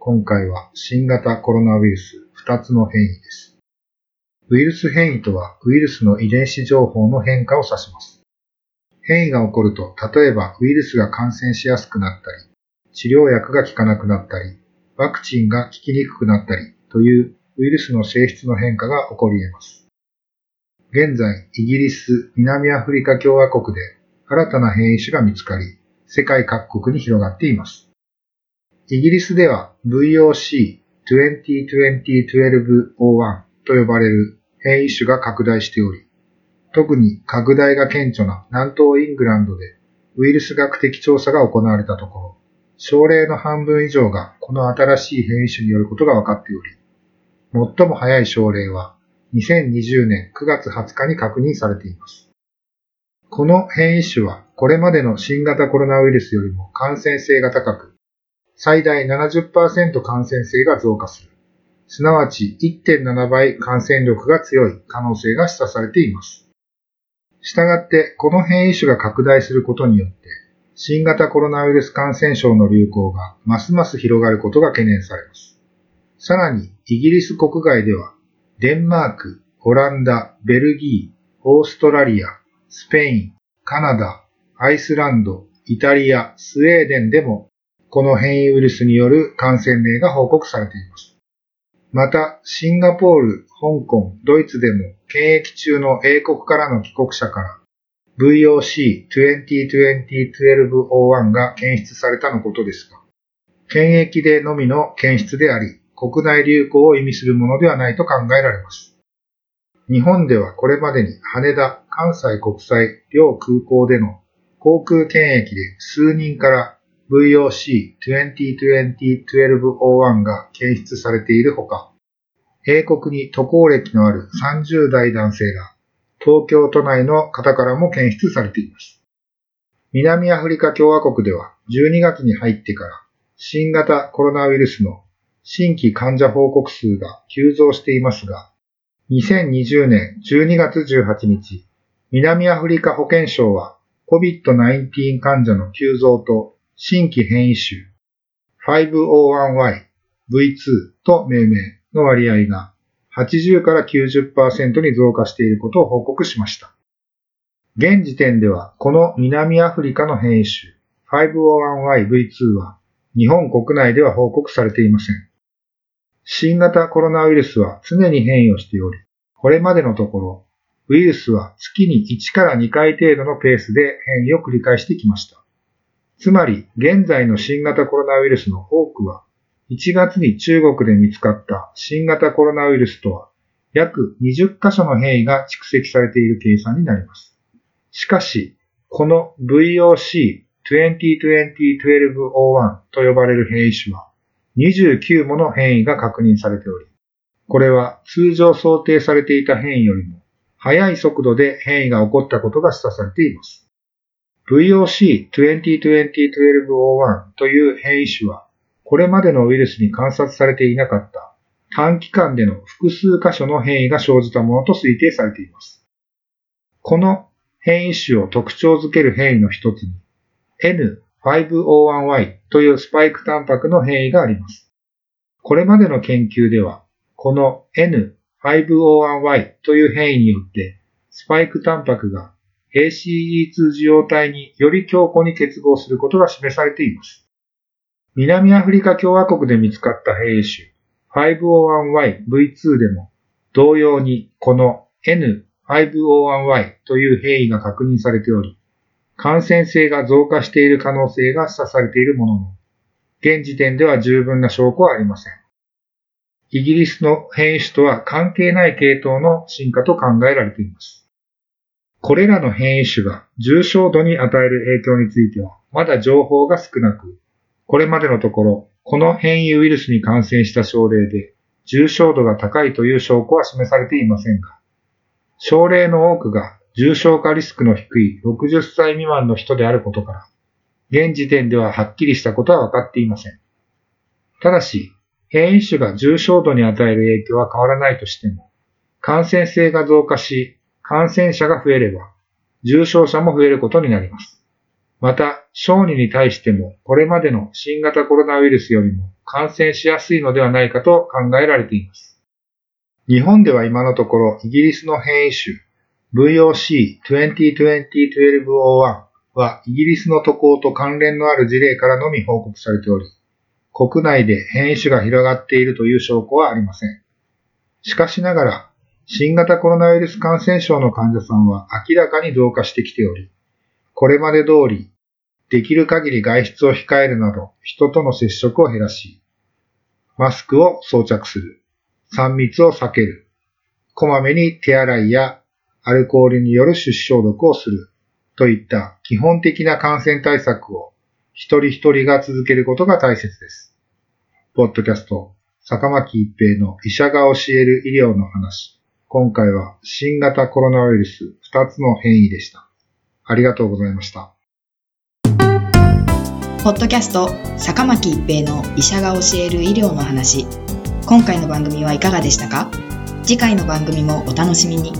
今回は新型コロナウイルス2つの変異です。ウイルス変異とはウイルスの遺伝子情報の変化を指します。変異が起こると、例えばウイルスが感染しやすくなったり、治療薬が効かなくなったり、ワクチンが効きにくくなったりというウイルスの性質の変化が起こり得ます。現在、イギリス、南アフリカ共和国で新たな変異種が見つかり、世界各国に広がっています。イギリスでは VOC2020-1201 と呼ばれる変異種が拡大しており、特に拡大が顕著な南東イングランドでウイルス学的調査が行われたところ、症例の半分以上がこの新しい変異種によることが分かっており、最も早い症例は2020年9月20日に確認されています。この変異種はこれまでの新型コロナウイルスよりも感染性が高く、最大70%感染性が増加する。すなわち1.7倍感染力が強い可能性が示唆されています。したがって、この変異種が拡大することによって、新型コロナウイルス感染症の流行がますます広がることが懸念されます。さらに、イギリス国外では、デンマーク、オランダ、ベルギー、オーストラリア、スペイン、カナダ、アイスランド、イタリア、スウェーデンでもこの変異ウイルスによる感染例が報告されています。また、シンガポール、香港、ドイツでも検疫中の英国からの帰国者から VOC2020-1201 が検出されたのことですが、検疫でのみの検出であり、国内流行を意味するものではないと考えられます。日本ではこれまでに羽田、関西国際両空港での航空検疫で数人から VOC2020-1201 が検出されているほか、英国に渡航歴のある30代男性ら、東京都内の方からも検出されています。南アフリカ共和国では12月に入ってから新型コロナウイルスの新規患者報告数が急増していますが、2020年12月18日、南アフリカ保健省は COVID-19 患者の急増と新規変異種 501Y、V2 と命名の割合が80から90%に増加していることを報告しました。現時点ではこの南アフリカの変異種 501Y-V2 は日本国内では報告されていません。新型コロナウイルスは常に変異をしており、これまでのところ、ウイルスは月に1から2回程度のペースで変異を繰り返してきました。つまり、現在の新型コロナウイルスの多くは、1月に中国で見つかった新型コロナウイルスとは、約20箇所の変異が蓄積されている計算になります。しかし、この VOC2020-1201 と呼ばれる変異種は、29もの変異が確認されており、これは通常想定されていた変異よりも速い速度で変異が起こったことが示唆されています。VOC2020-1201 という変異種は、これまでのウイルスに観察されていなかった短期間での複数箇所の変異が生じたものと推定されています。この変異種を特徴づける変異の一つに N501Y というスパイクタンパクの変異があります。これまでの研究では、この N501Y という変異によってスパイクタンパクが ACE2 受容体により強固に結合することが示されています。南アフリカ共和国で見つかった変異種 501Y-V2 でも同様にこの N501Y という変異が確認されており、感染性が増加している可能性が示唆されているものの、現時点では十分な証拠はありません。イギリスの変異種とは関係ない系統の進化と考えられています。これらの変異種が重症度に与える影響については、まだ情報が少なく、これまでのところ、この変異ウイルスに感染した症例で重症度が高いという証拠は示されていませんが、症例の多くが重症化リスクの低い60歳未満の人であることから、現時点でははっきりしたことは分かっていません。ただし、変異種が重症度に与える影響は変わらないとしても、感染性が増加し、感染者が増えれば、重症者も増えることになります。また、小児に対しても、これまでの新型コロナウイルスよりも感染しやすいのではないかと考えられています。日本では今のところ、イギリスの変異種、VOC2020-1201 はイギリスの渡航と関連のある事例からのみ報告されており、国内で変異種が広がっているという証拠はありません。しかしながら、新型コロナウイルス感染症の患者さんは明らかに増加してきており、これまで通り、できる限り外出を控えるなど、人との接触を減らし、マスクを装着する、3密を避ける、こまめに手洗いやアルコールによる手指消毒をする、といった基本的な感染対策を一人一人が続けることが大切です。ポッドキャスト、坂巻一平の医者が教える医療の話。今回は新型コロナウイルス2つの変異でした。ありがとうございました。ポッドキャスト、坂巻一平の医者が教える医療の話。今回の番組はいかがでしたか？次回の番組もお楽しみに。